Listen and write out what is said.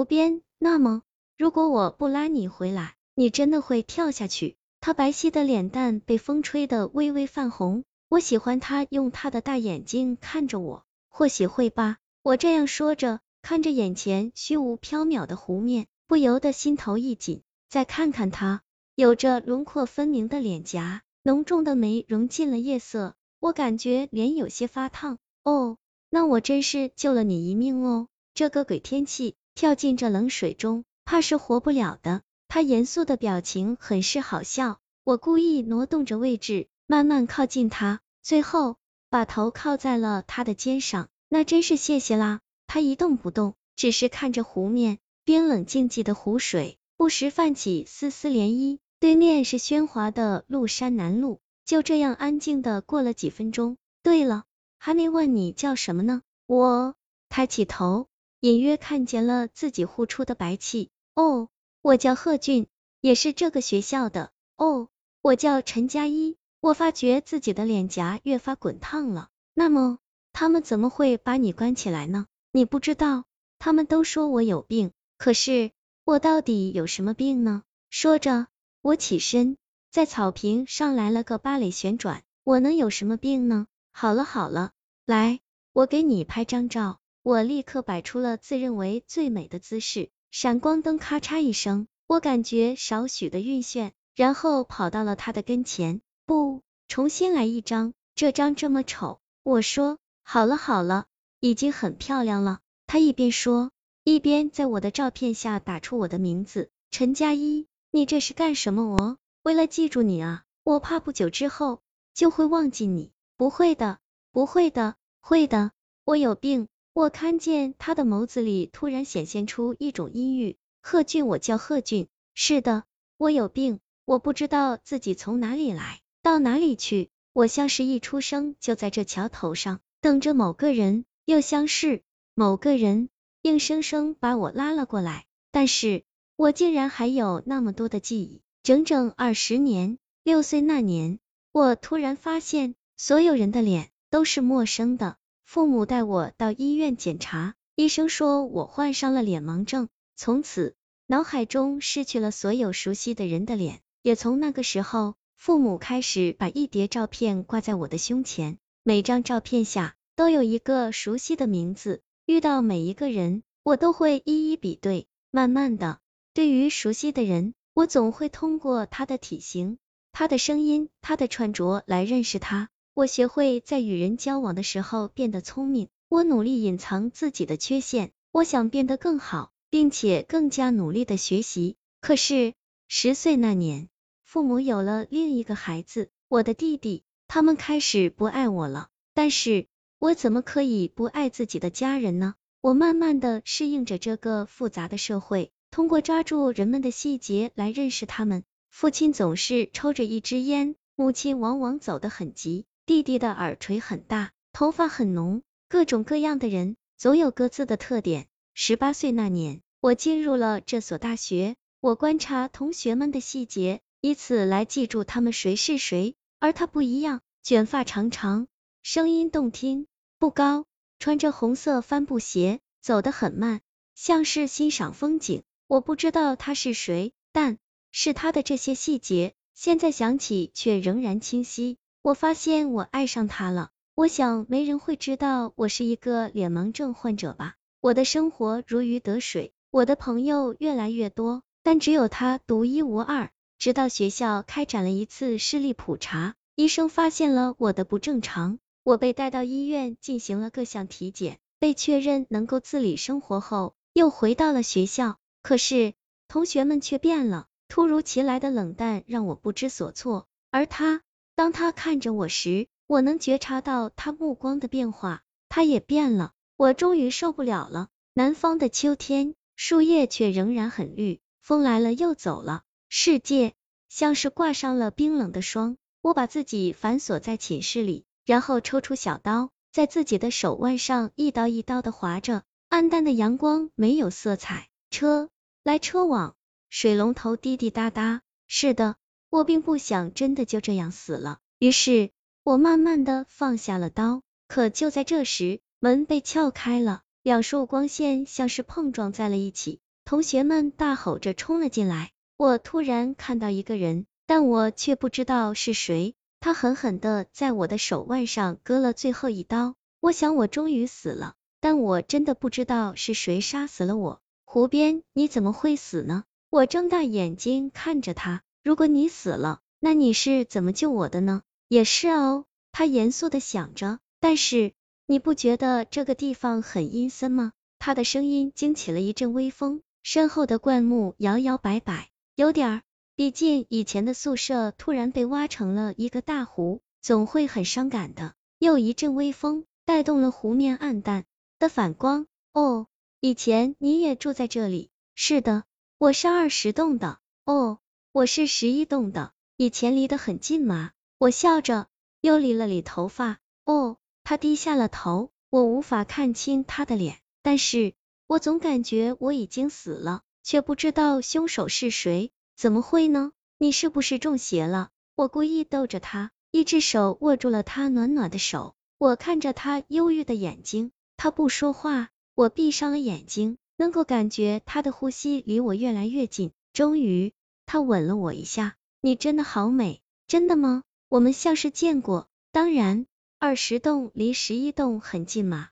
湖边，那么如果我不拉你回来，你真的会跳下去？他白皙的脸蛋被风吹得微微泛红，我喜欢他用他的大眼睛看着我，或许会吧。我这样说着，看着眼前虚无缥缈的湖面，不由得心头一紧。再看看他，有着轮廓分明的脸颊，浓重的眉融进了夜色，我感觉脸有些发烫。哦，那我真是救了你一命哦。这个鬼天气，跳进这冷水中，怕是活不了的。他严肃的表情很是好笑，我故意挪动着位置，慢慢靠近他，最后把头靠在了他的肩上。那真是谢谢啦。他一动不动，只是看着湖面，冰冷静寂的湖水，不时泛起丝丝涟漪。对面是喧哗的麓山南路。就这样安静的过了几分钟。对了，还没问你叫什么呢？我抬起头，隐约看见了自己呼出的白气。哦。我叫贺俊，也是这个学校的。哦，我叫陈佳一。我发觉自己的脸颊越发滚烫了。那么，他们怎么会把你关起来呢？你不知道，他们都说我有病。可是，我到底有什么病呢？说着，我起身，在草坪上来了个芭蕾旋转。我能有什么病呢？好了好了，来，我给你拍张照。我立刻摆出了自认为最美的姿势。闪光灯咔嚓一声，我感觉少许的晕眩，然后跑到了他的跟前。不，重新来一张，这张这么丑。我说，好了好了，已经很漂亮了。他一边说，一边在我的照片下打出我的名字，陈佳一。你这是干什么？哦为了记住你啊，我怕不久之后就会忘记你。不会的，不会的，会的，我有病。我看见他的眸子里突然显现出一种阴郁。贺俊，我叫贺俊。是的，我有病，我不知道自己从哪里来，到哪里去。我像是一出生就在这桥头上，等着某个人，又像是某个人硬生生把我拉了过来。但是我竟然还有那么多的记忆，整整二十年。六岁那年，我突然发现，所有人的脸都是陌生的。父母带我到医院检查，医生说我患上了脸盲症，从此脑海中失去了所有熟悉的人的脸。也从那个时候，父母开始把一叠照片挂在我的胸前，每张照片下都有一个熟悉的名字。遇到每一个人，我都会一一比对。慢慢的，对于熟悉的人，我总会通过他的体型、他的声音、他的穿着来认识他。我学会在与人交往的时候变得聪明，我努力隐藏自己的缺陷，我想变得更好，并且更加努力的学习。可是十岁那年，父母有了另一个孩子，我的弟弟，他们开始不爱我了。但是我怎么可以不爱自己的家人呢？我慢慢的适应着这个复杂的社会，通过抓住人们的细节来认识他们。父亲总是抽着一支烟，母亲往往走得很急。弟弟的耳垂很大，头发很浓，各种各样的人总有各自的特点。十八岁那年，我进入了这所大学，我观察同学们的细节，以此来记住他们谁是谁。而他不一样，卷发长长，声音动听，不高，穿着红色帆布鞋，走得很慢，像是欣赏风景。我不知道他是谁，但是他的这些细节，现在想起却仍然清晰。我发现我爱上他了。我想没人会知道我是一个脸盲症患者吧。我的生活如鱼得水，我的朋友越来越多，但只有他独一无二。直到学校开展了一次视力普查，医生发现了我的不正常，我被带到医院进行了各项体检，被确认能够自理生活后，又回到了学校。可是同学们却变了，突如其来的冷淡让我不知所措，而他。当他看着我时，我能觉察到他目光的变化，他也变了。我终于受不了了。南方的秋天，树叶却仍然很绿，风来了又走了，世界像是挂上了冰冷的霜。我把自己反锁在寝室里，然后抽出小刀，在自己的手腕上一刀一刀的划着。暗淡的阳光没有色彩，车来车往，水龙头滴滴答答。是的。我并不想真的就这样死了，于是我慢慢的放下了刀。可就在这时，门被撬开了，两束光线像是碰撞在了一起，同学们大吼着冲了进来。我突然看到一个人，但我却不知道是谁。他狠狠的在我的手腕上割了最后一刀。我想我终于死了，但我真的不知道是谁杀死了我。湖边，你怎么会死呢？我睁大眼睛看着他。如果你死了，那你是怎么救我的呢？也是哦，他严肃的想着。但是，你不觉得这个地方很阴森吗？他的声音惊起了一阵微风，身后的灌木摇摇摆摆。有点儿，毕竟以前的宿舍突然被挖成了一个大湖，总会很伤感的。又一阵微风，带动了湖面暗淡的反光。哦，以前你也住在这里？是的，我是二十栋的。哦，我是十一栋的。以前离得很近吗？我笑着，又理了理头发。哦，他低下了头，我无法看清他的脸，但是我总感觉我已经死了。却不知道凶手是谁，怎么会呢？你是不是中邪了？我故意逗着他，一只手握住了他暖暖的手，我看着他忧郁的眼睛，他不说话，我闭上了眼睛，能够感觉他的呼吸离我越来越近。终于，他吻了我一下，你真的好美，真的吗？我们像是见过，当然，二十栋离十一栋很近嘛。